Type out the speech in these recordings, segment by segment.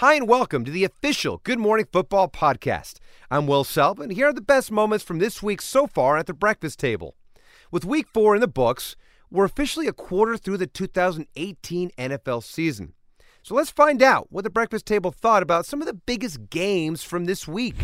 Hi, and welcome to the official Good Morning Football podcast. I'm Will Selb, and here are the best moments from this week so far at the breakfast table. With week four in the books, we're officially a quarter through the 2018 NFL season. So let's find out what the breakfast table thought about some of the biggest games from this week.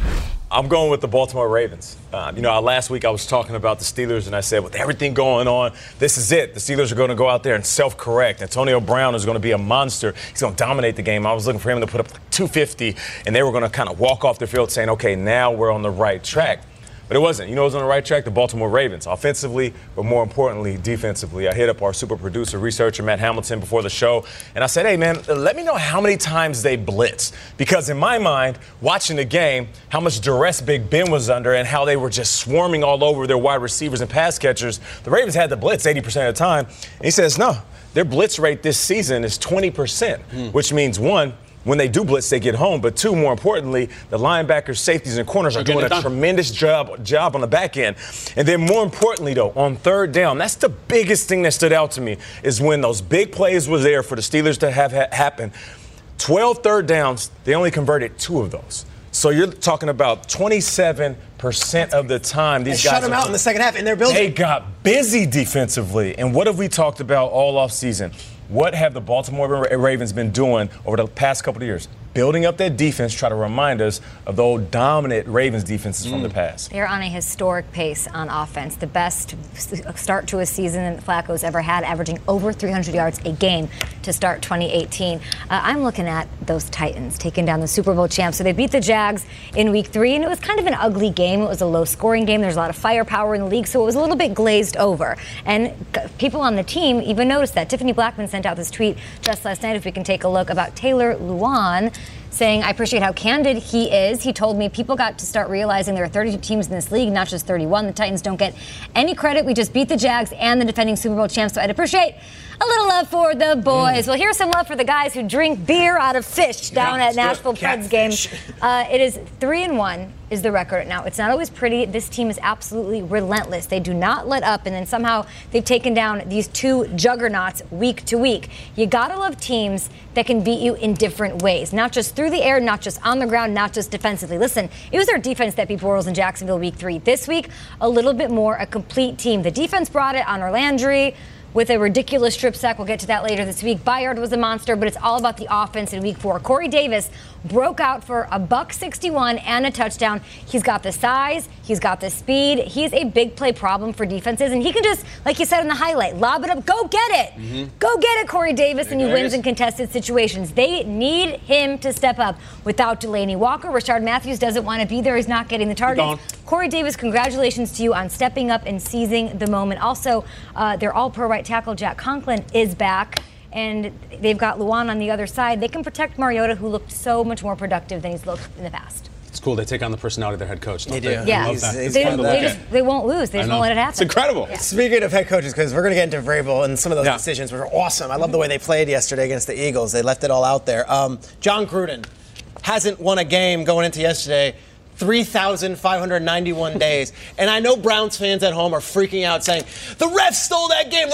I'm going with the Baltimore Ravens. Uh, you know, last week I was talking about the Steelers, and I said, with everything going on, this is it. The Steelers are going to go out there and self correct. Antonio Brown is going to be a monster. He's going to dominate the game. I was looking for him to put up like 250, and they were going to kind of walk off the field saying, okay, now we're on the right track. But it wasn't. You know, it was on the right track. The Baltimore Ravens, offensively, but more importantly, defensively. I hit up our super producer, researcher Matt Hamilton before the show, and I said, "Hey, man, let me know how many times they blitz, because in my mind, watching the game, how much duress Big Ben was under, and how they were just swarming all over their wide receivers and pass catchers. The Ravens had the blitz 80% of the time, and he says, no." Their blitz rate this season is 20%, mm. which means one, when they do blitz, they get home. But two, more importantly, the linebackers, safeties, and corners are doing a tremendous job job on the back end. And then more importantly, though, on third down, that's the biggest thing that stood out to me is when those big plays were there for the Steelers to have ha- happen. 12 third downs, they only converted two of those. So you're talking about 27 percent of the time these they guys shut them out in the second half, and they're building. They got busy defensively, and what have we talked about all off season? What have the Baltimore Ravens been doing over the past couple of years? Building up that defense, try to remind us of the old dominant Ravens defenses mm. from the mm. past. They're on a historic pace on offense, the best start to a season that Flacco's ever had, averaging over 300 yards a game to start 2018. Uh, I'm looking at those Titans taking down the Super Bowl champs. So they beat the Jags in week three, and it was kind of an ugly game. It was a low scoring game. There's a lot of firepower in the league, so it was a little bit glazed over. And people on the team even noticed that. Tiffany Blackman sent out this tweet just last night, if we can take a look, about Taylor Lewan saying, I appreciate how candid he is. He told me people got to start realizing there are 32 teams in this league, not just 31. The Titans don't get any credit. We just beat the Jags and the defending Super Bowl champs, so I'd appreciate a little love for the boys. Mm. Well, here's some love for the guys who drink beer out of fish down yeah, at Nashville Preds game. Uh, it is three and one is the record. Now, it's not always pretty. This team is absolutely relentless. They do not let up, and then somehow they've taken down these two juggernauts week to week. You gotta love teams that can beat you in different ways, not just through the air, not just on the ground, not just defensively. Listen, it was their defense that beat Bortles in Jacksonville week three. This week, a little bit more a complete team. The defense brought it on Landry with a ridiculous strip sack. We'll get to that later this week. Byard was a monster, but it's all about the offense in week four. Corey Davis broke out for a buck 61 and a touchdown. He's got the size, he's got the speed. He's a big play problem for defenses, and he can just, like you said in the highlight, lob it up, go get it, mm-hmm. go get it, Corey Davis, and he wins in contested situations. They need him to step up. Without Delanie Walker, Rishard Matthews doesn't want to be there. He's not getting the targets. Corey Davis, congratulations to you on stepping up and seizing the moment. Also, uh, their all-pro right tackle Jack Conklin is back and they've got Lewan on the other side. They can protect Mariota, who looked so much more productive than he's looked in the past. It's cool. They take on the personality of their head coach. They, they do. Yeah. He's, he's they, they, just, they, won't lose. They just won't let it happen. It's incredible. Yeah. Speaking of head coaches, because we're going to get into Vrabel and some of those yeah. decisions were awesome. I love the way they played yesterday against the Eagles. They left it all out there. Um, Jon Gruden hasn't won a game going into yesterday 3,591 days. And I know Browns fans at home are freaking out saying, the refs stole that game.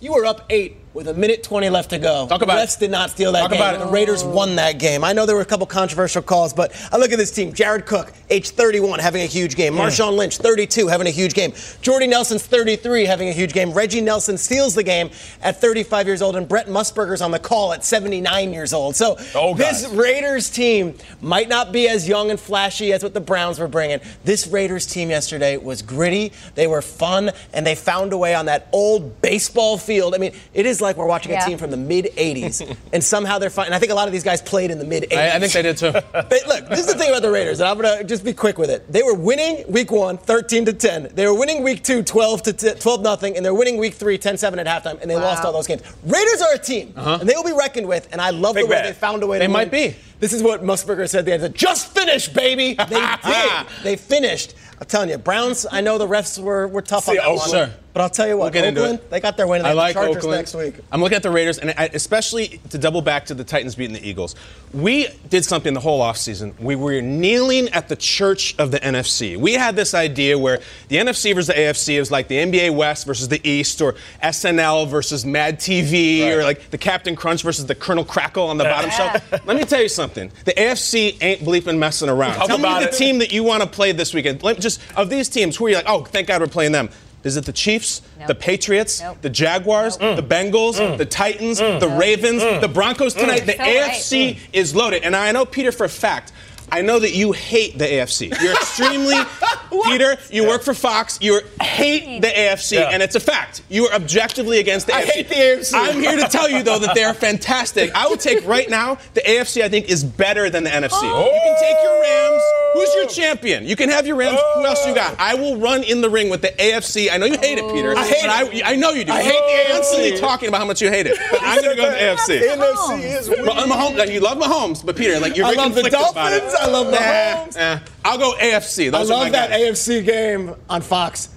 You were up eight with a minute 20 left to go. Talk about the refs it. did not steal that Talk game. about it. The Raiders won that game. I know there were a couple controversial calls, but I look at this team. Jared Cook, age 31, having a huge game. Marshawn Lynch, 32, having a huge game. Jordy Nelson's 33, having a huge game. Reggie Nelson steals the game at 35 years old, and Brent Musburger's on the call at 79 years old. So Oh, this Raiders team might not be as young and flashy as what the Browns were bringing. This Raiders team yesterday was gritty. They were fun, and they found a way on that old baseball field. I mean, it is like we're watching Yeah. a team from the mid 80s, and somehow they're fine. And I think a lot of these guys played in the mid 80s. I, I think they did too. But look, this is the thing about the Raiders, and I'm gonna just be quick with it. They were winning week one, 13 to 10. They were winning week two, 12 to 10, 12 nothing, and they're winning week three, 10-7 at halftime, and they lost all those games. Raiders are a team, uh-huh. and they will be reckoned with. And I love Big the way bad. they found a way. They to might win. be. This is what Musburger said. at the end. Just finish, baby. They did. They finished. I'm telling you, Browns. I know the refs were, were tough See, on that oh, one, Oakland. Sure. But I'll tell you what, We'll get into Oakland, it. they got their win. they I like the Chargers Oakland. next week. I'm looking at the Raiders, and I, especially to double back to the Titans beating the Eagles. We did something the whole offseason. We were kneeling at the church of the NFC. We had this idea where the NFC versus the AFC is like the NBA West versus the East, or SNL versus Mad TV, or like the Captain Crunch versus the Colonel Crackle on the bottom shelf. Let me tell you something. The AFC ain't bleeping messing around. Talk Tell me about the it. team that you want to play this weekend. Let- Just of these teams, who are you like? Oh, thank God we're playing them. Is it the Chiefs, Nope. the Patriots, Nope. the Jaguars, the Bengals, mm. the Titans, mm. the Ravens, mm. the Broncos tonight? The So right. AFC is loaded. And I know, Peter, for a fact, I know that you hate the AFC. You're extremely, Peter, you work for Fox, you hate the AFC, Yeah. and it's a fact. You are objectively against the I AFC. hate the AFC. I'm here to tell you, though, that they are fantastic. I would take right now, the AFC, I think, is better than the NFC. You can take your Rams. Who's your champion? You can have your Rams. Who else you got? I will run in the ring with the AFC. I know you hate it, Peter. I hate it. I, I know you do. I hate the AFC. Constantly talking about how much you hate it. But I'm going to go with the AFC. NFC is But uh, Mahomes, like, you love Mahomes, but Peter, like you're I very love the conflicted about it. Dolphins, I love Nah, Mahomes. nah. I'll go AFC. I Those are my love that guys. AFC game on Fox.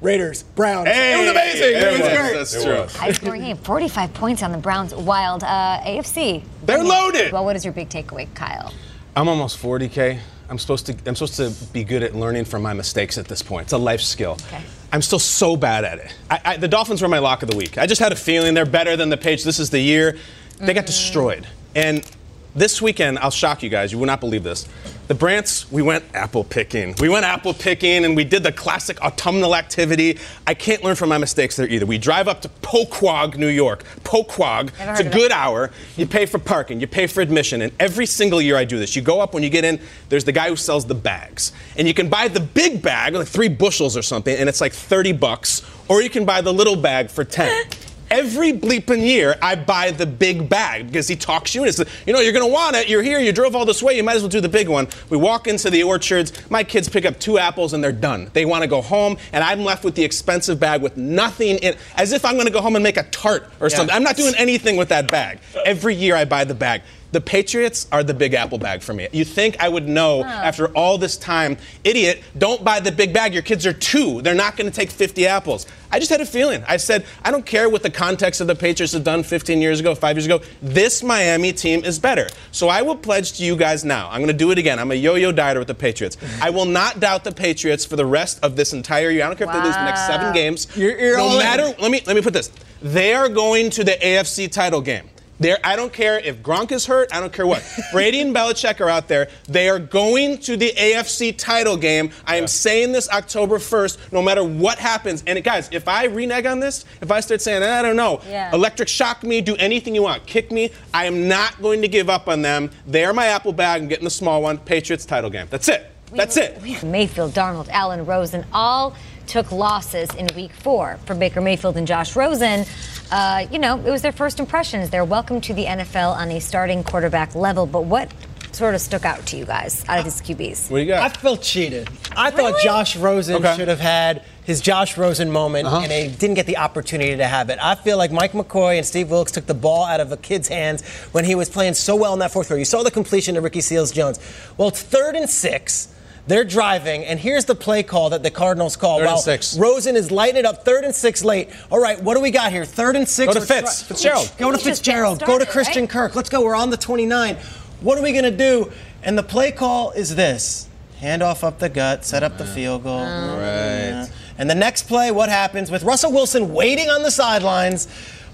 Raiders, Browns. Hey, it was amazing. there It was was. great. That's It true. was. High scoring game, 45 points on the Browns. Wild. Uh, AFC. They're loaded. Well, what is your big takeaway, Kyle? I'm almost 40k. I'm supposed to. I'm supposed to be good at learning from my mistakes at this point. It's a life skill. Okay. I'm still so bad at it. I, I, the Dolphins were my lock of the week. I just had a feeling they're better than the Page. This is the year. They got destroyed. And this weekend, I'll shock you guys. You will not believe this. The Brandts, we went apple picking. We went apple picking and we did the classic autumnal activity. I can't learn from my mistakes there either. We drive up to Poughquag, New York. Poughquag. It's a good hour. You pay for parking, you pay for admission, and every single year I do this. You go up when you get in, there's the guy who sells the bags. And you can buy the big bag, like three bushels or something, and it's like 30 bucks, or you can buy the little bag for 10. Every bleeping year, I buy the big bag because he talks you into You know, you're going to want it. You're here. You drove all this way. You might as well do the big one. We walk into the orchards. My kids pick up two apples and they're done. They want to go home, and I'm left with the expensive bag with nothing in as if I'm going to go home and make a tart or something. I'm not doing anything with that bag. Every year, I buy the bag. The Patriots are the big apple bag for me. You think I would know after all this time, idiot, don't buy the big bag. Your kids are two. They're not going to take 50 apples. I just had a feeling. I said, I don't care what the context of the Patriots have done 15 years ago, five years ago. This Miami team is better. So I will pledge to you guys now. I'm going to do it again. I'm a yo yo dieter with the Patriots. I will not doubt the Patriots for the rest of this entire year. I don't care if they lose the next seven games. You're- you're all no in. matter, let me, let me put this. They are going to the AFC title game. There, I don't care if Gronk is hurt. I don't care what. Brady and Belichick are out there. They are going to the AFC title game. I am saying this October 1st, no matter what happens. And guys, if I renege on this, if I start saying, I don't know, Yeah. electric shock me, do anything you want, kick me, I am not going to give up on them. They are my apple bag. I'm getting the small one. Patriots title game. That's it. That's it. Mayfield, Darnold, Allen, Rosen all took losses in week four. For Baker Mayfield and Josh Rosen, uh, you know, it was their first impressions. They're welcome to the NFL on a starting quarterback level. But what sort of stuck out to you guys out of these QBs? What do you got? I got? felt cheated. I thought Josh Rosen Okay. should have had his Josh Rosen moment, and he didn't get the opportunity to have it. I feel like Mike McCoy and Steve Wilks took the ball out of a kid's hands when he was playing so well in that fourth quarter. You saw the completion to Ricky Seals Jones. Well, it's third and six. They're driving, and here's the play call that the Cardinals call. Third and six. Rosen is lighting it up, third and six late. All right, what do we got here? Third and six. Go to Fitz. try- Fitzgerald. Go to He's just getting Fitzgerald. Go to Christian right? Kirk. Let's go. We're on the 29. What are we going to do? And the play call is this. handoff up the gut, set up the field goal. Right. And the next play, what happens with Russell Wilson waiting on the sidelines?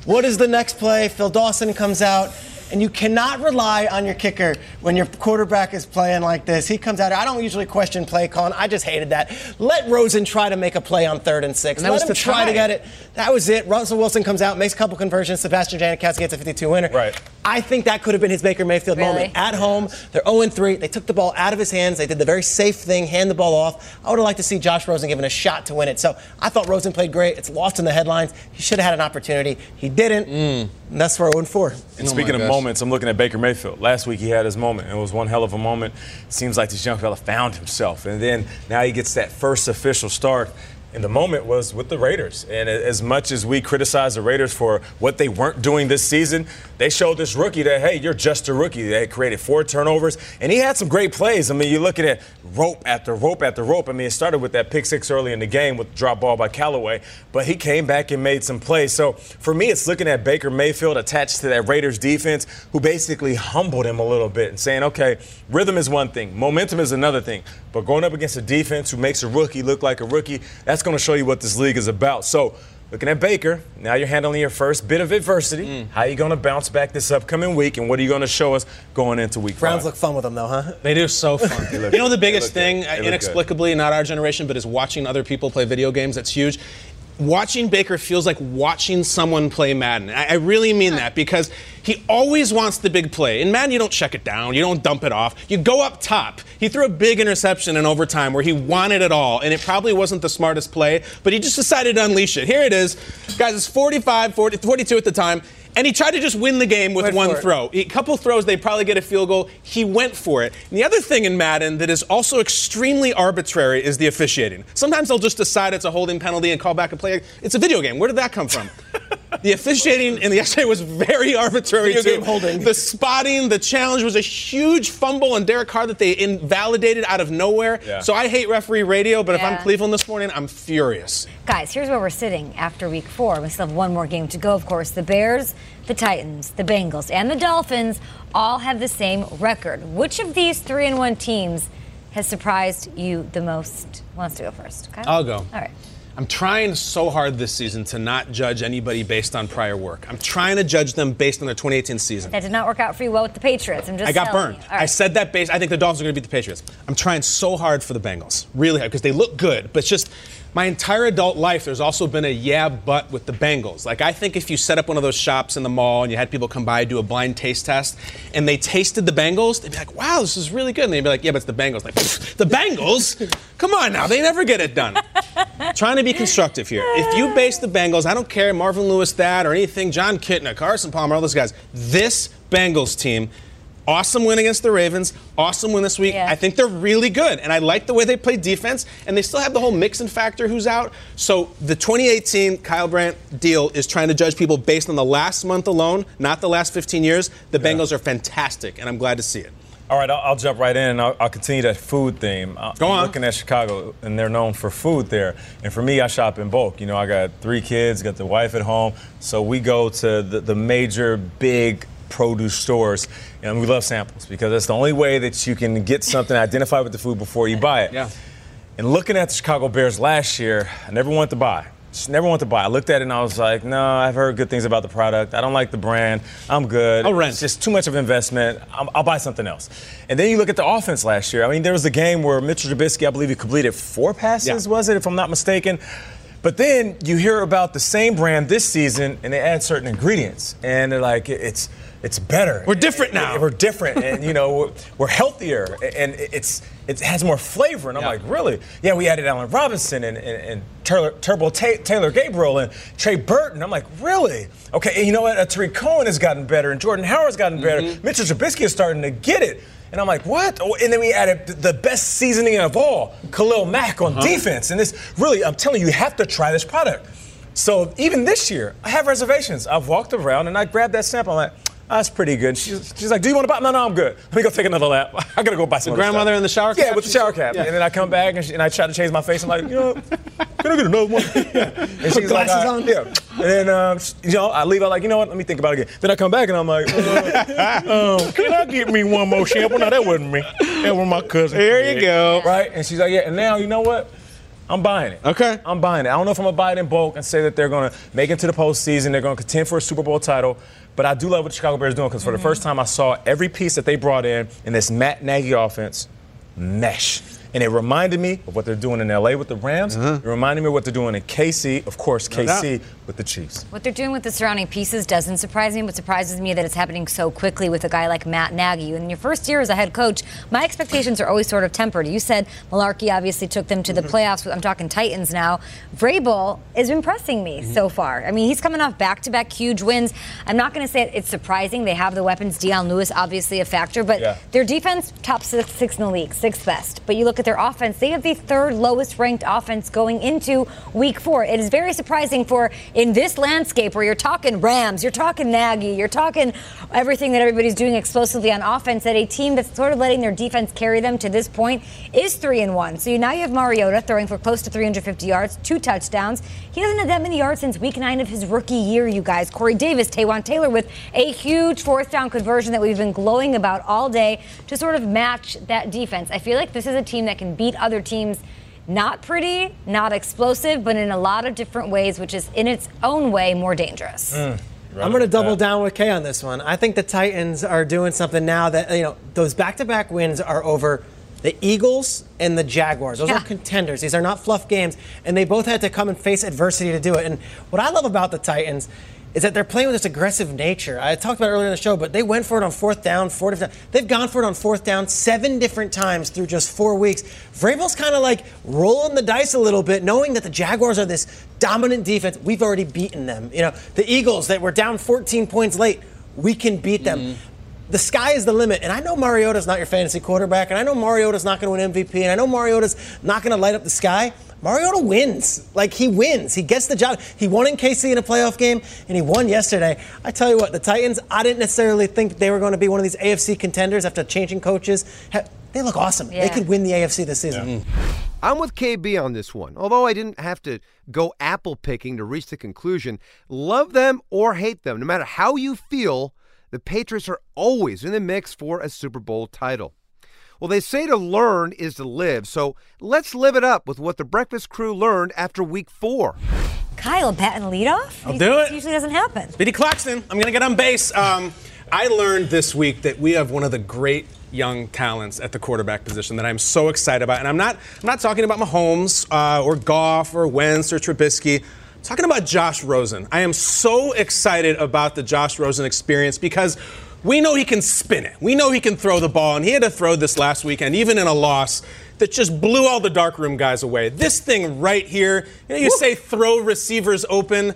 What is the next play? Phil Dawson comes out. And you cannot rely on your kicker when your quarterback is playing like this. He comes out. I don't usually question play calling. I just hated that. Let Rosen try to make a play on third and six. And that Let was him try tie. to get it. That was it. Russell Wilson comes out, makes a couple conversions. Sebastian Janikowski gets a 52 winner. Right. I think that could have been his Baker Mayfield Really? moment. At home, they're 0 3. They took the ball out of his hands. They did the very safe thing, hand the ball off. I would have liked to see Josh Rosen given a shot to win it. So I thought Rosen played great. It's lost in the headlines. He should have had an opportunity. He didn't. Mm. Oh and that's where 0 4. And speaking of moments, I'm looking at Baker Mayfield. Last week he had his moment. It was one hell of a moment. Seems like this young fella found himself. And then now he gets that first official start. And the moment was with the Raiders. And as much as we criticize the Raiders for what they weren't doing this season, they showed this rookie that, hey, you're just a rookie. They created four turnovers. And he had some great plays. I mean, you're looking at rope after rope after rope. I mean, it started with that pick six early in the game with the drop ball by Callaway. But he came back and made some plays. So for me, it's looking at Baker Mayfield attached to that Raiders defense who basically humbled him a little bit and saying, okay, rhythm is one thing, momentum is another thing. But going up against a defense who makes a rookie look like a rookie, that's going to show you what this league is about. So looking at Baker, now you're handling your first bit of adversity. Mm. How are you going to bounce back this upcoming week? And what are you going to show us going into week Browns five? look fun with them, though, huh? They do so fun. look you know the biggest thing, good. They look good. inexplicably, not our generation, but is watching other people play video games. That's huge. Watching Baker feels like watching someone play Madden. I, I really mean that because he always wants the big play. In Madden, you don't check it down, you don't dump it off, you go up top. He threw a big interception in overtime where he wanted it all, and it probably wasn't the smartest play, but he just decided to unleash it. Here it is. Guys, it's 45, 40, 42 at the time. And he tried to just win the game with Went one throw. A couple throws, they probably get a field goal. He went for it. And the other thing in Madden that is also extremely arbitrary is the officiating. Sometimes they'll just decide it's a holding penalty and call back a play. It's a video game. Where did that come from? the officiating in the yesterday was very arbitrary Video too. game holding. The spotting, the challenge was a huge fumble on Derek Carr that they invalidated out of nowhere. Yeah. So I hate referee radio, but if I'm Cleveland this morning, I'm furious. Guys, here's where we're sitting after week four. We still have one more game to go, of course. The Bears, the Titans, the Bengals, and the Dolphins all have the same record. Which of these three and one teams has surprised you the most? Who wants to go first? Kyle? I'll go. All right. I'm trying so hard this season to not judge anybody based on prior work. I'm trying to judge them based on their 2018 season. That did not work out for you well with the Patriots. I'm just I got burned. All I said that based. I think the Dolphins are going to beat the Patriots. I'm trying so hard for the Bengals, really hard, because they look good. But it's just my entire adult life, there's also been a yeah, but with the Bengals. Like I think if you set up one of those shops in the mall and you had people come by do a blind taste test, and they tasted the Bengals, they'd be like, "Wow, this is really good." And they'd be like, "Yeah, but it's the Bengals." Like the Bengals? Come on now, they never get it done. trying to be constructive here. If you base the Bengals, I don't care Marvin Lewis that or anything, Jon Kitna, Carson Palmer, all those guys. This Bengals team, awesome win against the Ravens, awesome win this week. Yeah. I think they're really good, and I like the way they play defense, and they still have the whole Mixon factor who's out. So the 2018 Kyle Brandt deal is trying to judge people based on the last month alone, not the last 15 years. The Bengals are fantastic, and I'm glad to see it. All right, I'll, I'll jump right in and I'll, I'll continue that food theme. I- Go I'm on. looking at Chicago, and they're known for food there. And for me, I shop in bulk. You know, I got three kids, got the wife at home, so we go to the, the major big produce stores, and we love samples because that's the only way that you can get something, identify with the food before you buy it. Yeah. And looking at the Chicago Bears last year, I never wanted to buy. Just never wanted to buy. I looked at it and I was like, no, I've heard good things about the product. I don't like the brand. I'm good. I'll rent. It's just too much of investment. I'll, I'll buy something else. And then you look at the offense last year. I mean, there was a game where Mitchell Trubisky, I believe he completed four passes, Yeah. was it, if I'm not mistaken? But then you hear about the same brand this season, and they add certain ingredients, and they're like, it's it's better. We're different now. We're different, and you know, we're, we're healthier, and it's it has more flavor. And I'm Yeah. like, really? Yeah, we added Allen Robinson and, and, and Tur- Turbo Ta- Taylor Gabriel and Trey Burton. I'm like, really? Okay, and you know what? Uh, Tarik Cohen has gotten better, and Jordan Howard's gotten better. Mitchell Trubisky is starting to get it. And I'm like, what? Oh, and then we added the best seasoning of all, Khalil Mack on defense. And this, really, I'm telling you, you have to try this product. So even this year, I have reservations. I've walked around and I grabbed that sample. I'm like, that's pretty good. She's, she's like, do you want to buy? No, no, I'm good. Let me go take another lap. I gotta go buy some. The other stuff. grandmother in the shower cap? Yeah, with the shower cap. Yeah. And then I come back and, she, and I try to change my face. I'm like, you know, can I get another one? And she's like, glasses right, on? yeah. And then, um, you know, I leave out like, you know what? Let me think about it again. Then I come back and I'm like, uh, um, can I get me one more shampoo? No, that wasn't me. That was my cousin. There you go. Right? And she's like, yeah. And now, you know what? I'm buying it. Okay. I'm buying it. I don't know if I'm gonna buy it in bulk and say that they're gonna make it to the postseason. They're gonna contend for a Super Bowl title. But I do love what the Chicago Bears are doing because for the mm-hmm. first time I saw every piece that they brought in in this Matt Nagy offense mesh. And it reminded me of what they're doing in LA with the Rams. Uh-huh. It reminded me of what they're doing in KC, of course, KC with the Chiefs. What they're doing with the surrounding pieces doesn't surprise me. What surprises me that it's happening so quickly with a guy like Matt Nagy. In your first year as a head coach, my expectations are always sort of tempered. You said Mularkey obviously took them to the mm-hmm. playoffs. I'm talking Titans now. Vrabel is impressing me mm-hmm. so far. I mean, he's coming off back-to-back huge wins. I'm not going to say it's surprising. They have the weapons. Dion Lewis, obviously a factor, but Yeah. their defense top six, six in the league, sixth best. But you look at their offense; they have the third lowest ranked offense going into Week Four. It is very surprising for in this landscape where you're talking Rams, you're talking Nagy, you're talking everything that everybody's doing explosively on offense. That a team that's sort of letting their defense carry them to this point is three and one. So you, now you have Mariota throwing for close to 350 yards, two touchdowns. He hasn't had that many yards since Week Nine of his rookie year. You guys, Corey Davis, Taywan Taylor with a huge fourth down conversion that we've been glowing about all day to sort of match that defense. I feel like this is a team that can beat other teams. Not pretty, not explosive, but in a lot of different ways, which is in its own way more dangerous. Mm, I'm going to double down with Kay on this one. I think the Titans are doing something now that, you know, those back to back wins are over the Eagles and the Jaguars. Those Yeah. are contenders. These are not fluff games, and they both had to come and face adversity to do it. And what I love about the Titans is that they're playing with this aggressive nature. I talked about earlier in the show, but they went for it on fourth down, four different They've gone for it on fourth down seven different times through just four weeks. Vrabel's kind of like rolling the dice a little bit, knowing that the Jaguars are this dominant defense. We've already beaten them. You know, the Eagles that were down 14 points late, we can beat them mm-hmm. The sky is the limit. And I know Mariota's not your fantasy quarterback, and I know Mariota's not going to win MVP, and I know Mariota's not going to light up the sky. Mariota wins. Like, he wins. He gets the job. He won in KC in a playoff game, and he won yesterday. I tell you what, the Titans, I didn't necessarily think they were going to be one of these AFC contenders after changing coaches. They look awesome. They could win the AFC this season. Mm. I'm with KB on this one. Although I didn't have to go apple picking to reach the conclusion, love them or hate them, no matter how you feel, the Patriots are always in the mix for a Super Bowl title. Well, they say to learn is to live, so let's live it up with what the breakfast crew learned after week four. Kyle batting leadoff? I'll He- do it. Usually doesn't happen. Speedy Claxton, I'm going to get on base. Um, I learned this week that we have one of the great young talents at the quarterback position that I'm so excited about. And I'm not, I'm not talking about Mahomes uh, or Goff or Wentz or Trubisky. Talking about Josh Rosen. I am so excited about the Josh Rosen experience because we know he can spin it. We know he can throw the ball, and he had to throw this last weekend, even in a loss that just blew all the darkroom guys away. This thing right here, you know, you say throw receivers open.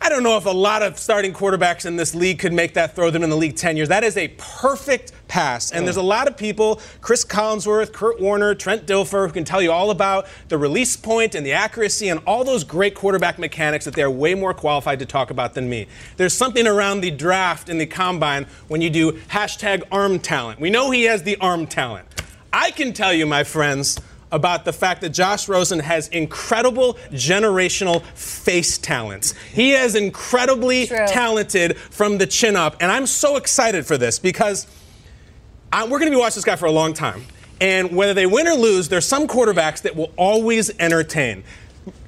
I don't know if a lot of starting quarterbacks in this league could make that throw them in the league 10 years. That is a perfect pass. And oh. there's a lot of people, Cris Collinsworth, Kurt Warner, Trent Dilfer, who can tell you all about the release point and the accuracy and all those great quarterback mechanics that they're way more qualified to talk about than me. There's something around the draft and the combine when you do hashtag arm talent. We know he has the arm talent. I can tell you, my friends, about the fact that Josh Rosen has incredible generational face talents. He is incredibly True. talented from the chin up, and I'm so excited for this because I, we're going to be watching this guy for a long time. And whether they win or lose, there's some quarterbacks that will always entertain.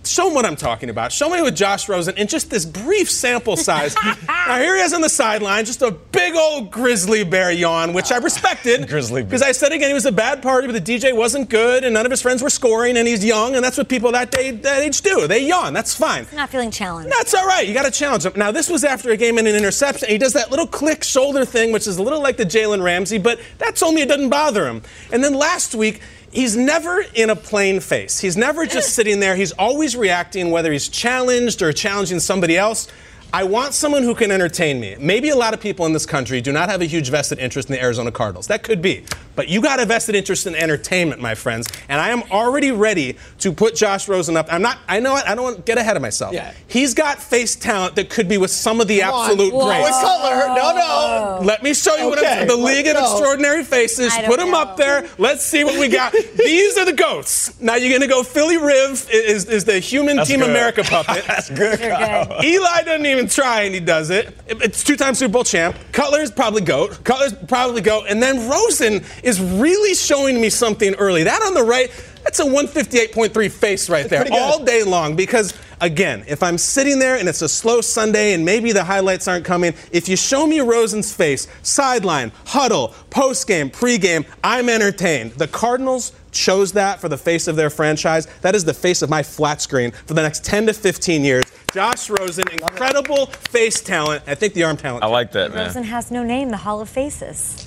Show them what I'm talking about. Show me with Josh Rosen in just this brief sample size. now here he is on the sideline, just a big old grizzly bear yawn, which I respected. Grizzly bear. Because I said again, he was a bad party, but the DJ wasn't good, and none of his friends were scoring, and he's young, and that's what people that day that age do. They yawn. That's fine. Not feeling challenged. That's all right. You got to challenge him. Now, this was after a game and an interception. He does that little click shoulder thing, which is a little like the Jalen Ramsey, but that told me it doesn't bother him. And then last week, he's never in a plain face. He's never just sitting there. He's always reacting, whether he's challenged or challenging somebody else. I want someone who can entertain me. Maybe a lot of people in this country do not have a huge vested interest in the Arizona Cardinals. That could be. But you got a vested interest in entertainment, my friends, and I am already ready to put Josh Rosen up. I'm not. I know it. I don't want to get ahead of myself. Yeah. He's got face talent that could be with some of the Come on. absolute Whoa. greats. Cutler. No, no. Let me show you what I'm, the League of. Extraordinary Faces. Put them know. up there. Let's see what we got. These are the goats. Now you're gonna go. Philly Riv is, is the human That's Team good. America puppet. That's good. You're good. Eli doesn't even try and he does it. It's two-time Super Bowl champ. Cutler's probably goat. Cutler's probably goat. And then Rosen is really showing me something early. That on the right, that's a 158.3 face right there all day long because again, if I'm sitting there and it's a slow Sunday and maybe the highlights aren't coming, if you show me Rosen's face, sideline, huddle, post-game, pre-game, I'm entertained. The Cardinals chose that for the face of their franchise. That is the face of my flat screen for the next 10 to 15 years. Josh Rosen, incredible face talent. I think the arm talent. I like that, man. Rosen has no name, the Hall of Faces.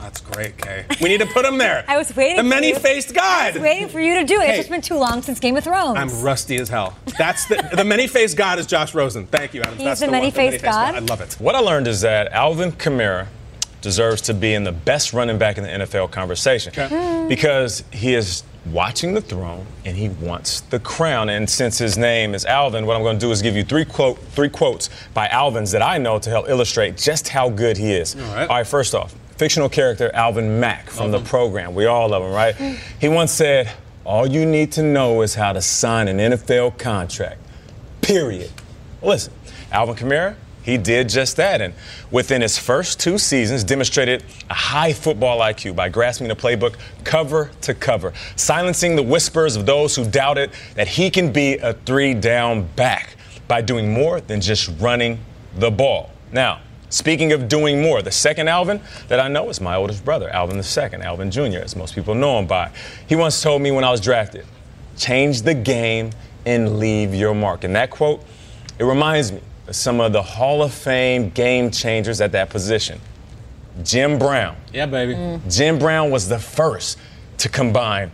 That's great, Kay. We need to put him there. I was waiting The for you. many-faced god. I God. was waiting for you to do it. Hey. It's just been too long since Game of Thrones. I'm rusty as hell. That's the the many-faced God is Josh Rosen. Thank you, Adam. He's That's the one, many-faced God? I love it. What I learned is that Alvin Kamara deserves to be in the best running back in the NFL conversation hmm. because he is watching the throne and he wants the crown. And since his name is Alvin, what I'm going to do is give you three quote three quotes by Alvins that I know to help illustrate just how good he is. All right. All right first off, fictional character Alvin Mack from the mm-hmm. program. We all love him, right? He once said, "All you need to know is how to sign an NFL contract." Period. Listen, Alvin Kamara, he did just that, and within his first two seasons, demonstrated a high football IQ by grasping the playbook cover to cover, silencing the whispers of those who doubted that he can be a three-down back by doing more than just running the ball. Now, speaking of doing more, the second Alvin that I know is my oldest brother, Alvin II, Alvin Jr., as most people know him by. He once told me when I was drafted, change the game and leave your mark. And that quote, it reminds me of some of the Hall of Fame game changers at that position. Jim Brown. Yeah, baby. Mm. Jim Brown was the first to combine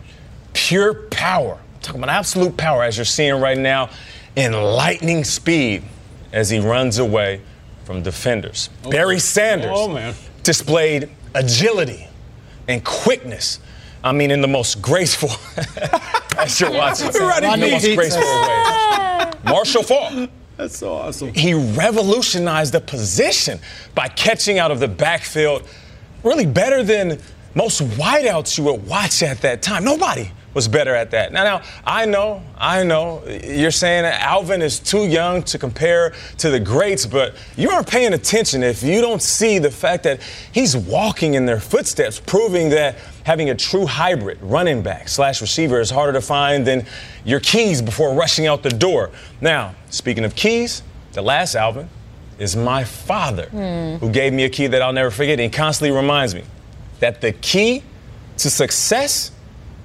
pure power, I'm talking about absolute power as you're seeing right now, and lightning speed as he runs away from defenders. Oh, Barry Sanders Oh, man. displayed agility and quickness. I mean, in the most graceful, as you're watching, in the most graceful way. Marshall Faulk. That's so awesome. He revolutionized the position by catching out of the backfield really better than most wideouts you would watch at that time. Nobody was better at that. Now, now I know, I know, you're saying Alvin is too young to compare to the greats, but you aren't paying attention if you don't see the fact that he's walking in their footsteps, proving that having a true hybrid running back slash receiver is harder to find than your keys before rushing out the door. Now, speaking of keys, the last Alvin is my father, hmm. who gave me a key that I'll never forget. And constantly reminds me that the key to success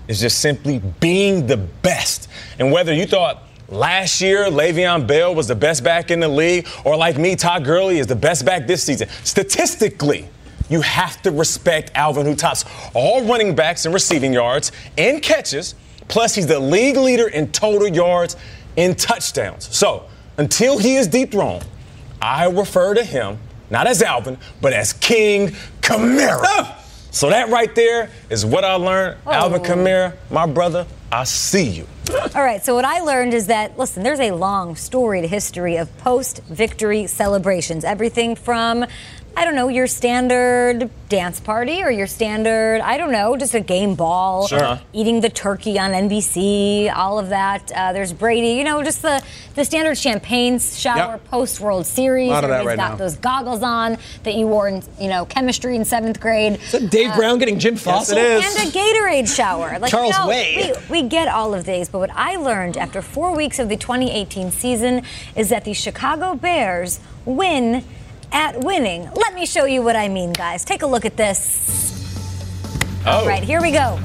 is just simply being the best. And whether you thought last year Le'Veon Bell was the best back in the league, or like me, Todd Gurley is the best back this season, statistically, you have to respect Alvin, who tops all running backs in receiving yards and catches. Plus, he's the league leader in total yards and touchdowns. So, until he is dethroned, I refer to him not as Alvin, but as King Kamara. So that right there is what I learned. Oh. Alvin Kamara, my brother, I see you. All right, so what I learned is that, listen, there's a long storied history of post victory celebrations. Everything from, I don't know, your standard dance party or your standard, I don't know, just a game ball, Sure. eating the turkey on NBC, all of that. Uh, there's Brady, you know, just the, the standard champagne shower Yep. post World Series. A Lot of that Everybody's right got now. those goggles on that you wore in, you know, chemistry in seventh grade. Is that Dave Brown getting Jim Fassel? it is. And a Gatorade shower. Like, Charles you know, Way. We, we get all of these, but what I learned after four weeks of the 2018 season is that the Chicago Bears win at winning. Let me show you what I mean, guys. Take a look at this. All right, here we go.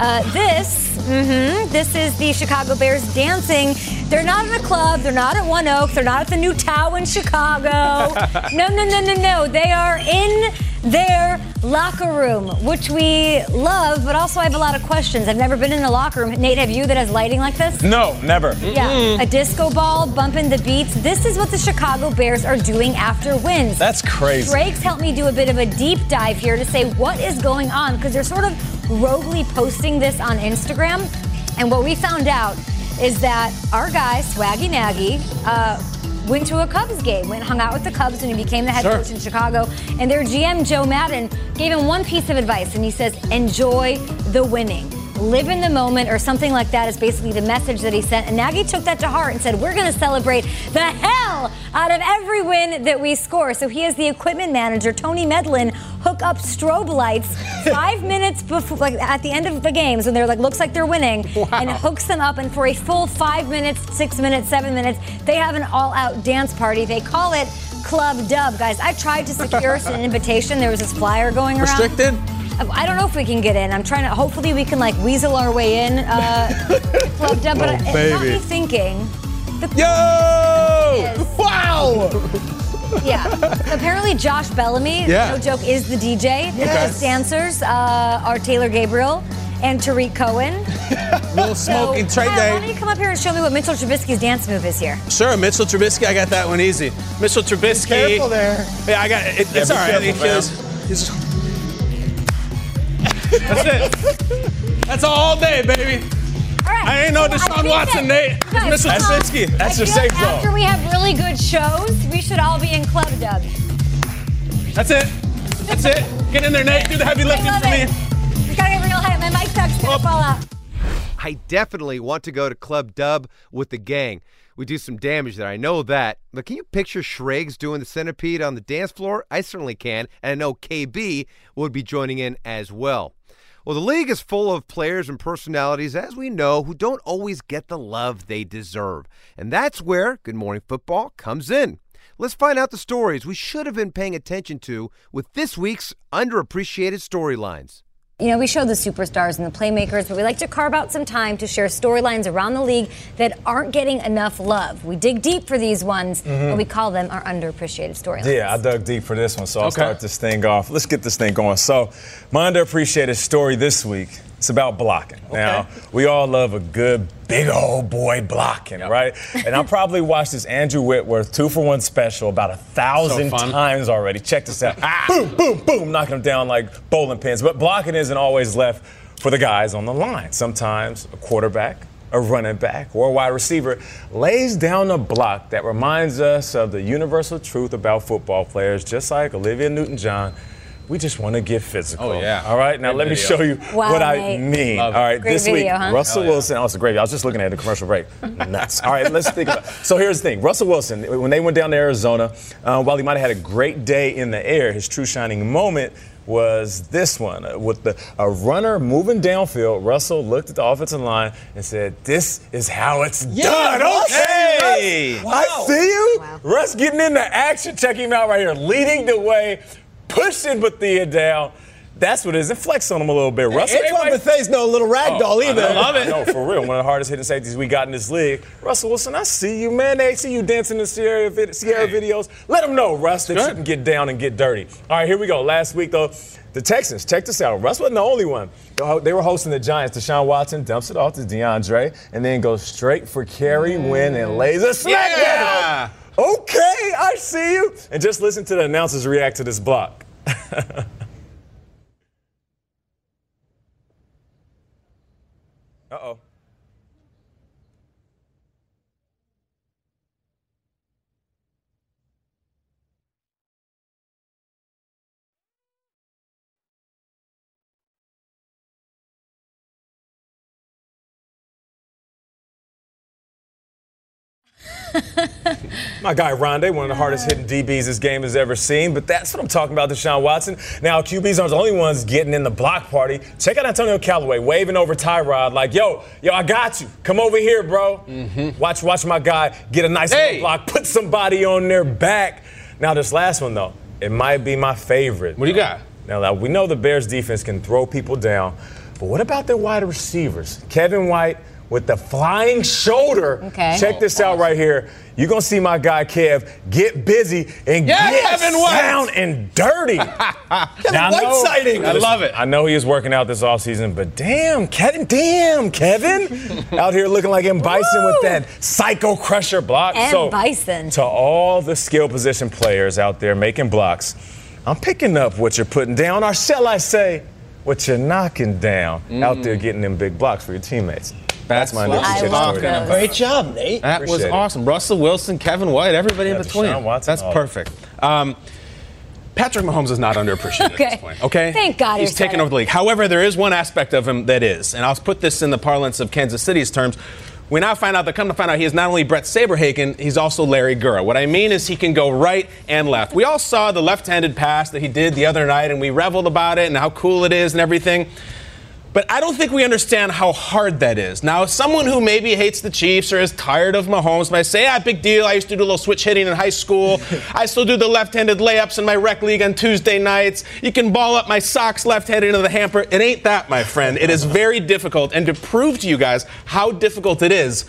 Uh, this, mhm, this is the Chicago Bears dancing. They're not in a club. They're not at One Oak. They're not at the new Tao in Chicago. no, no, no, no, no. They are in their locker room, which we love, but also I have a lot of questions. I've never been in a locker room. Nate, have you that has lighting like this? No, never. Yeah, a disco ball bumping the beats. This is what the Chicago Bears are doing after wins. That's crazy. Drake's helped me do a bit of a deep dive here to say what is going on because they're sort of roguely posting this on Instagram. And what we found out is that our guy, Swaggy Nagy, uh, went to a Cubs game, went hung out with the Cubs when he became the head Sure. coach in Chicago. And their GM, Joe Maddon, gave him one piece of advice, and he says, enjoy the winning. Live in the moment, or something like that is basically the message that he sent. And Nagy took that to heart and said, We're going to celebrate the hell out of every win that we score. So he has the equipment manager, Tony Medlin, hook up strobe lights five minutes before, like at the end of the games when they're like, looks like they're winning, and hooks them up. And for a full five minutes, six minutes, seven minutes, they have an all out dance party. They call it Club Dub, guys. I tried to secure us an invitation. There was this flyer going around. Restricted? I don't know if we can get in. I'm trying to. Hopefully, we can like weasel our way in. Uh, Club Dub, but Oh, it got me thinking. The Yo! is- Wow! yeah. Apparently, Josh Bellamy, Yeah. no joke, is the DJ. The guest dancers uh, are Taylor Gabriel and Tarik Cohen. Little smoking so, Trey Kyle, why don't you come up here and show me what Mitchell Trubisky's dance move is here? Sure, Mitchell Trubisky. I got that one easy. Mitchell Trubisky. Careful there. Yeah, I got it. It's be all right. careful, He's- he's- That's it. That's all day, baby. All right. I ain't no so Deshaun think Watson, that- Nate. Guys, Mitchell um, Trubisky. That's I your feel safe zone. After we have really good shows, we should all be in Club Dub. That's it. That's it. Get in there, Nate. Do the heavy lifting love for me. it. We gotta get real high. My mic tuck's gonna fall out. I definitely want to go to Club Dub with the gang. We do some damage there. I know that. But can you picture Schrags doing the centipede on the dance floor? I certainly can. And I know KB would be joining in as well. Well, the league is full of players and personalities, as we know, who don't always get the love they deserve. And that's where Good Morning Football comes in. Let's find out the stories we should have been paying attention to with this week's underappreciated storylines. You know, we show the superstars and the playmakers, but we like to carve out some time to share storylines around the league that aren't getting enough love. We dig deep for these ones, and we call them our underappreciated storylines. Mm-hmm. Yeah, I dug deep for this one, so I'll Okay. start this thing off. Let's get this thing going. So, my underappreciated story this week it's about blocking. Now, we all love a good big old boy blocking, right? and I probably watched this Andrew Whitworth two for one special about a thousand So times already. Check this out. Ah. boom, boom, boom, knocking them down like bowling pins. But blocking isn't always left for the guys on the line. Sometimes a quarterback a running back or a wide receiver lays down a block that reminds us of the universal truth about football players, just like Olivia Newton John. We just want to get physical. Oh, yeah. All right, now Great let me show you Wow, what I Nate. mean. Love All it. right, Great this video, week, huh? Russell Oh, yeah. Wilson. Oh, it's a great video. I was just looking at the commercial break. Nuts. All right, let's think about So here's the thing Russell Wilson, when they went down to Arizona, uh, while he might have had a great day in the air, his true shining moment was this one uh, with the a runner moving downfield. Russell looked at the offensive line and said, "This is how it's done." Russ. Okay, Wow. I see you, Russ, getting into action. Check him out right here, leading the way, pushing Bethea down. That's what it is. And flex on him a little bit. Russell Antoine right- Bethea's no little rag oh, doll either. I love it. No, for real. One of the hardest hitting safeties we got in this league. Russell Wilson, I see you, man. They see you dancing in Sierra, vid- Sierra videos. Let them know, Russ, that you can get down and get dirty. All right, here we go. Last week, though, the Texans, check this out. Russ wasn't the only one. They were- hosting the Giants. Deshaun Watson dumps it off to DeAndre and then goes straight for Kerry Wynn and lays a smack Yeah. Okay, I see you. And just listen to the announcers react to this block. My guy Rondé, one of the hardest hitting DBs this game has ever seen. But that's what I'm talking about, Deshaun Watson. Now, QBs aren't the only ones getting in the block party. Check out Antonio Callaway waving over Tyrod like, yo, yo, I got you. Come over here, bro. Mm-hmm. Watch, watch my guy get a nice Hey. block, put somebody on their back. Now, this last one, though, it might be my favorite. What do you got? Now, now, we know the Bears defense can throw people down, but what about their wide receivers? Kevin White with the flying shoulder. Okay. Check this out right here. You're going to see my guy Kev get busy and Yeah, get Kevin White. down and dirty. Kevin White sighting. I love it. I know he is working out this offseason, but damn, Kevin, damn, Kevin. out here looking like M. Bison with that psycho crusher block. M. so, Bison. To all the skill position players out there making blocks, I'm picking up what you're putting down, or shall I say, what you're knocking down out there mm. getting them big blocks for your teammates. That's, my That's next I tip love story. Great job, Nate. That was Appreciate it. awesome. Russell Wilson, Kevin White, everybody Yeah, in between. Watson, That's all perfect. Um, Patrick Mahomes is not underappreciated at Okay. this point. Okay. Thank God he's you taken over the league. However, there is one aspect of him that is, and I'll put this in the parlance of Kansas City's terms. We now find out that come to find out he is not only Bret Saberhagen, he's also Larry Gura. What I mean is he can go right and left. We all saw the left-handed pass that he did the other night, and we reveled about it and how cool it is and everything. But I don't think we understand how hard that is. Now, someone who maybe hates the Chiefs or is tired of Mahomes might say, ah, big deal. I used to do a little switch hitting in high school. I still do the left handed layups in my rec league on Tuesday nights. You can ball up my socks left handed into the hamper. It ain't that, my friend. It is very difficult. And to prove to you guys how difficult it is,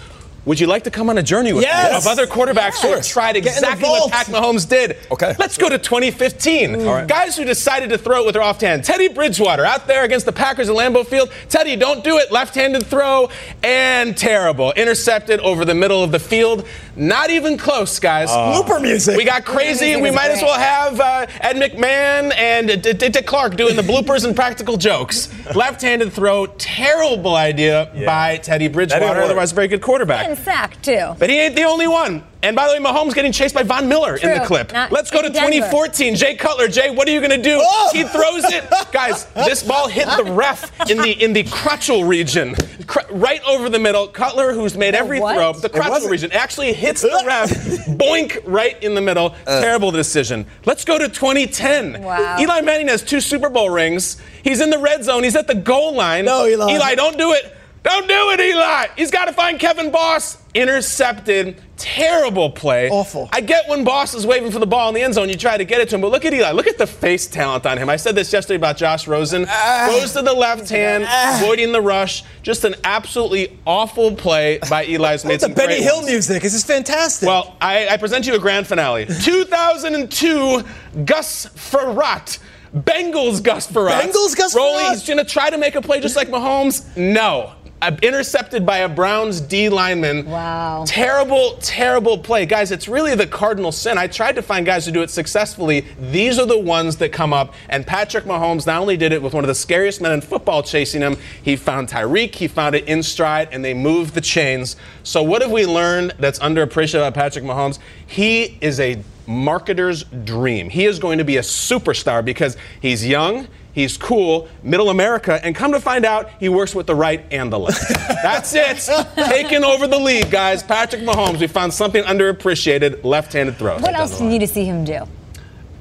would you like to come on a journey with Yes. me of other quarterbacks who have tried Get exactly what vault. Pat Mahomes did? Okay. Let's go to 2015. Guys who decided to throw it with their off hand. Teddy Bridgewater out there against the Packers at Lambeau Field. Teddy, don't do it. Left-handed throw and terrible. Intercepted over the middle of the field. Not even close, guys. Blooper music. We got crazy. We is might as well have uh, Ed McMahon and uh, D- D- Dick Clark doing the bloopers and practical jokes. Left-handed throw, terrible idea by Teddy Bridgewater. Otherwise, a very good quarterback. And sack, too. But he ain't the only one. And by the way, Mahomes getting chased by Von Miller in the clip. Not Let's go to Denver. 2014. Jay Cutler. Jay, what are you going to do? Oh! He throws it. Guys, this ball hit the ref in the in the crutchel region, Cr- right over the middle. Cutler, who's made every what? throw, the crutchel region actually hits the ref. boink, right in the middle. Uh. Terrible decision. Let's go to 2010. Wow. Eli Manning has two Super Bowl rings. He's in the red zone. He's at the goal line. No, Eli. Eli, don't do it. Don't do it, Eli. He's got to find Kevin Boss. Intercepted. Terrible play. Awful. I get when Boss is waving for the ball in the end zone, you try to get it to him, but look at Eli. Look at the face talent on him. I said this yesterday about Josh Rosen. Ah. Goes to the left hand, avoiding the rush. Just an absolutely awful play by Eli's made It's the Benny Hill ones. music. This is fantastic. Well, I, I present you a grand finale. 2002, Gus Frerotte. Bengals Gus Frerotte. Bengals Gus Rolling, Frerotte? he's going to try to make a play just like Mahomes. No. Uh, intercepted by a Browns D lineman. Wow. Terrible, terrible play. Guys, it's really the cardinal sin. I tried to find guys who do it successfully. These are the ones that come up. And Patrick Mahomes not only did it with one of the scariest men in football chasing him, he found Tyreek, he found it in stride, and they moved the chains. So, what have we learned that's underappreciated about Patrick Mahomes? He is a marketer's dream. He is going to be a superstar because he's young. He's cool, middle America, and come to find out, he works with the right and the left. That's it. Taking over the league, guys. Patrick Mahomes, we found something underappreciated left handed throws. What else do you need to see him do?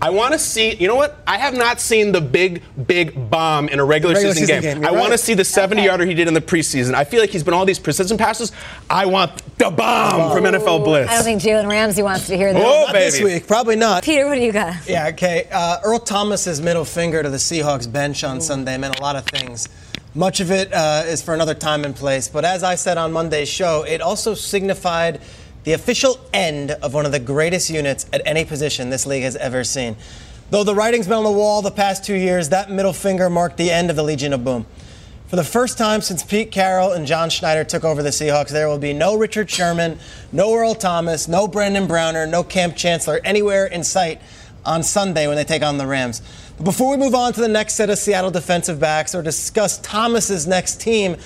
I want to see, you know what? I have not seen the big, big bomb in a regular, Regular season, season game. game, you're I want to see the 70 yarder he did in the preseason. I feel like he's been all these precision passes. I want the bomb from NFL Blitz. I don't think Jalen Ramsey wants to hear that. Oh, Not this week. Probably not. Peter, what do you got? Yeah, okay. Uh, Earl Thomas's middle finger to the Seahawks bench on Sunday meant a lot of things. Much of it uh, is for another time and place, but as I said on Monday's show, it also signified the official end of one of the greatest units at any position this league has ever seen. Though the writing's been on the wall the past two years, that middle finger marked the end of the Legion of Boom. For the first time since Pete Carroll and John Schneider took over the Seahawks, there will be no Richard Sherman, no Earl Thomas, no Brandon Browner, no Kam Chancellor anywhere in sight on Sunday when they take on the Rams. But before we move on to the next set of Seattle defensive backs or discuss Thomas's next team,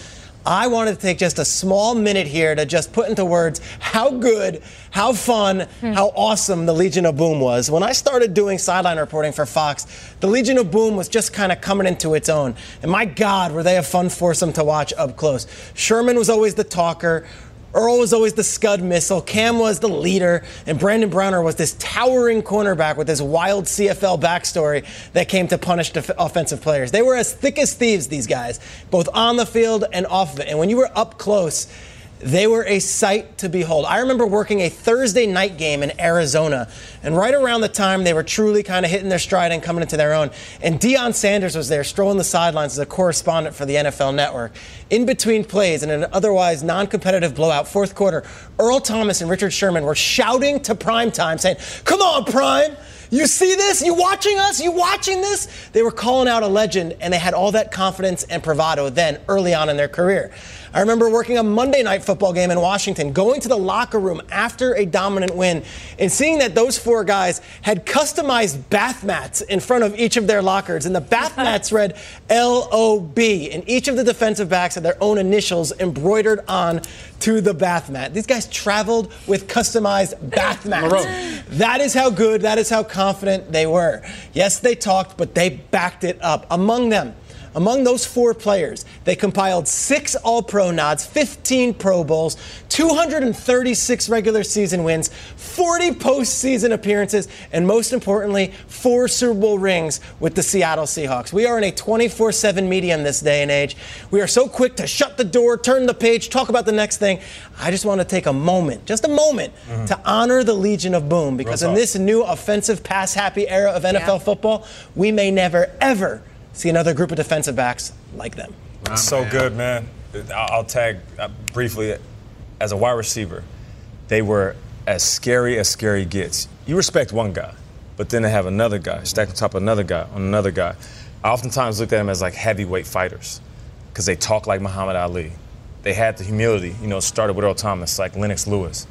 I wanted to take just a small minute here to just put into words how good, how fun, hmm. how awesome the Legion of Boom was. When I started doing sideline reporting for Fox, the Legion of Boom was just kind of coming into its own. And my God, were they a fun foursome to watch up close. Sherman was always the talker. Earl was always the scud missile. Kam was the leader. And Brandon Browner was this towering cornerback with this wild CFL backstory that came to punish def- offensive players. They were as thick as thieves, these guys, both on the field and off of it. And when you were up close, They were a sight to behold. I remember working a Thursday night game in Arizona, and right around the time they were truly kind of hitting their stride and coming into their own, and Deion Sanders was there strolling the sidelines as a correspondent for the NFL Network. In between plays in an otherwise non competitive blowout, fourth quarter, Earl Thomas and Richard Sherman were shouting to prime time, saying, Come on, prime! You see this? You watching us? You watching this? They were calling out a legend, and they had all that confidence and bravado then, early on in their career. I remember working a Monday night football game in Washington, going to the locker room after a dominant win, and seeing that those four guys had customized bath mats in front of each of their lockers. And the bath mats read LOB, and each of the defensive backs had their own initials embroidered on to the bath mat. These guys traveled with customized bath mats. That is how good, that is how confident they were. Yes, they talked, but they backed it up. Among them, among those four players, they compiled six All Pro nods, 15 Pro Bowls, 236 regular season wins, 40 postseason appearances, and most importantly, four Super Bowl rings with the Seattle Seahawks. We are in a 24 7 medium this day and age. We are so quick to shut the door, turn the page, talk about the next thing. I just want to take a moment, just a moment, mm-hmm. to honor the Legion of Boom because in this new offensive pass happy era of NFL yeah. football, we may never, ever see another group of defensive backs like them. Oh, so man. good, man. I'll tag uh, briefly as a wide receiver. They were as scary as scary gets. You respect one guy, but then they have another guy stacked on top of another guy on another guy. I oftentimes looked at them as like heavyweight fighters because they talk like Muhammad Ali. They had the humility, you know, started with Earl Thomas, like Lennox Lewis,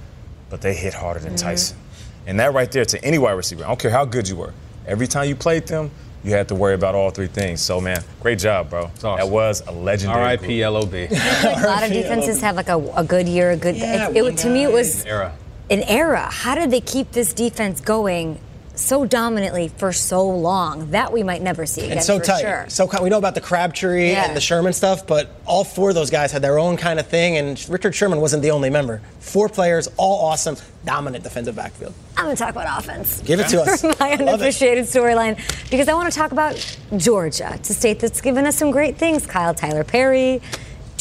but they hit harder than mm-hmm. Tyson. And that right there to any wide receiver, I don't care how good you were, every time you played them, you had to worry about all three things. So, man, great job, bro. Awesome. That was a legendary. R.I.P. LOB. a lot of defenses have like a, a good year, a good. Yeah, it, it, to me, it was era. An era. How did they keep this defense going? So dominantly for so long that we might never see again. And so tight. Sure. So we know about the Crabtree yeah. and the Sherman stuff, but all four of those guys had their own kind of thing, and Richard Sherman wasn't the only member. Four players, all awesome, dominant defensive backfield. I'm going to talk about offense. Give it to us. my unappreciated storyline, because I want to talk about Georgia, to state that's given us some great things. Kyle Tyler Perry.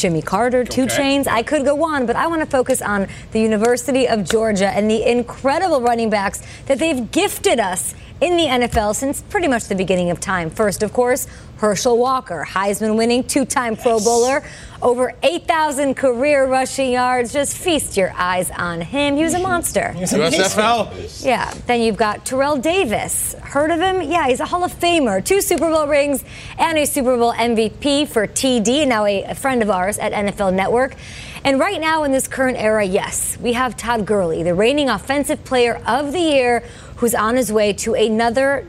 Jimmy Carter, Two okay. Chainz. I could go on, but I want to focus on the University of Georgia and the incredible running backs that they've gifted us in the NFL since pretty much the beginning of time. First, of course, Herschel Walker, Heisman winning two time yes. Pro Bowler, over 8,000 career rushing yards. Just feast your eyes on him. He was a monster. USFL. Yeah. Then you've got Terrell Davis. Heard of him? Yeah, he's a Hall of Famer. Two Super Bowl rings and a Super Bowl MVP for TD, now a, a friend of ours at NFL Network. And right now, in this current era, yes, we have Todd Gurley, the reigning Offensive Player of the Year, who's on his way to another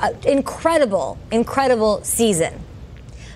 uh, incredible, incredible season.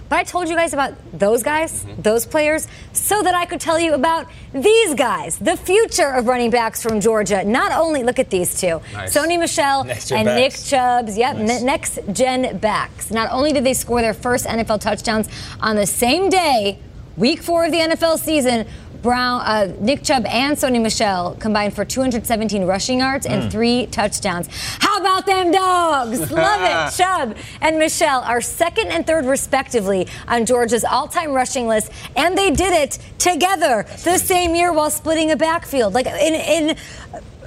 But I told you guys about those guys, mm-hmm. those players, so that I could tell you about these guys, the future of running backs from Georgia. Not only, look at these two nice. Sony Michel and backs. Nick Chubbs. Yep, nice. next gen backs. Not only did they score their first NFL touchdowns on the same day, week four of the NFL season, Brown, uh, Nick Chubb and Sony Michel combined for 217 rushing yards and mm. three touchdowns. How about them dogs? Love it. Chubb and Michel are second and third, respectively, on Georgia's all-time rushing list, and they did it together the same year while splitting a backfield. Like in in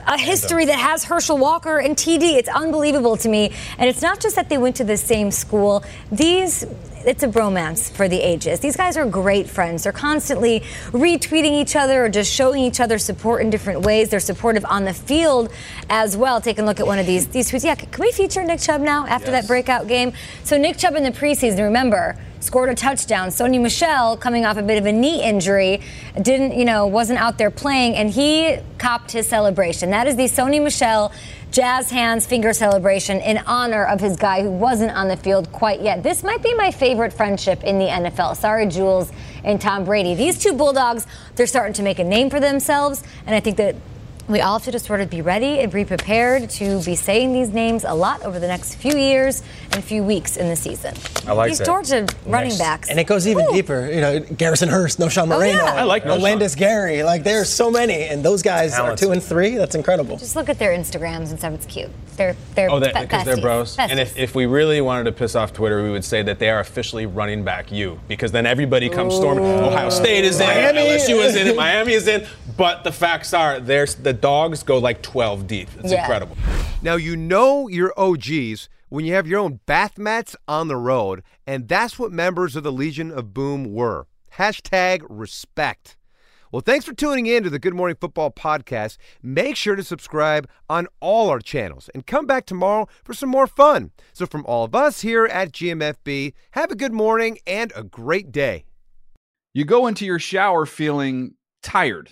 a history that has Herschel Walker and TD. It's unbelievable to me. And it's not just that they went to the same school. These it's a bromance for the ages. These guys are great friends. They're constantly retweeting each other or just showing each other support in different ways. They're supportive on the field as well. Take a look at one of these these tweets. Yeah, can we feature Nick Chubb now after yes. that breakout game? So Nick Chubb in the preseason, remember, scored a touchdown. Sony Michel, coming off a bit of a knee injury, didn't, you know, wasn't out there playing, and he copped his celebration. That is the Sony Michel jazz hands finger celebration in honor of his guy who wasn't on the field quite yet. This might be my favorite friendship in the NFL. Sorry, Jules and Tom Brady. These two Bulldogs, they're starting to make a name for themselves, and I think that we all have to just sort of be ready and be prepared to be saying these names a lot over the next few years and a few weeks in the season. I like these that. Georgia running backs. And it goes even deeper. You know, Garrison Hearst, Knowshon oh, Moreno, yeah. I like Knowshon. Landis Gary. Like there's so many, and those guys Talented. are two and three. That's incredible. just look at their Instagrams and stuff. It's cute. They're they're Oh, that, because they're besties. bros. And if, if we really wanted to piss off Twitter, we would say that they are officially running back you, because then everybody comes storming. Ohio State is in, Miami. LSU is in Miami is in. But the facts are, there's the dogs go like 12 deep. It's Yeah. incredible. Now you know your OGs when you have your own bath mats on the road, and that's what members of the Legion of Boom were. Hashtag respect. Well, thanks for tuning in to the Good Morning Football podcast. Make sure to subscribe on all our channels and come back tomorrow for some more fun. So, from all of us here at GMFB, have a good morning and a great day. You go into your shower feeling tired,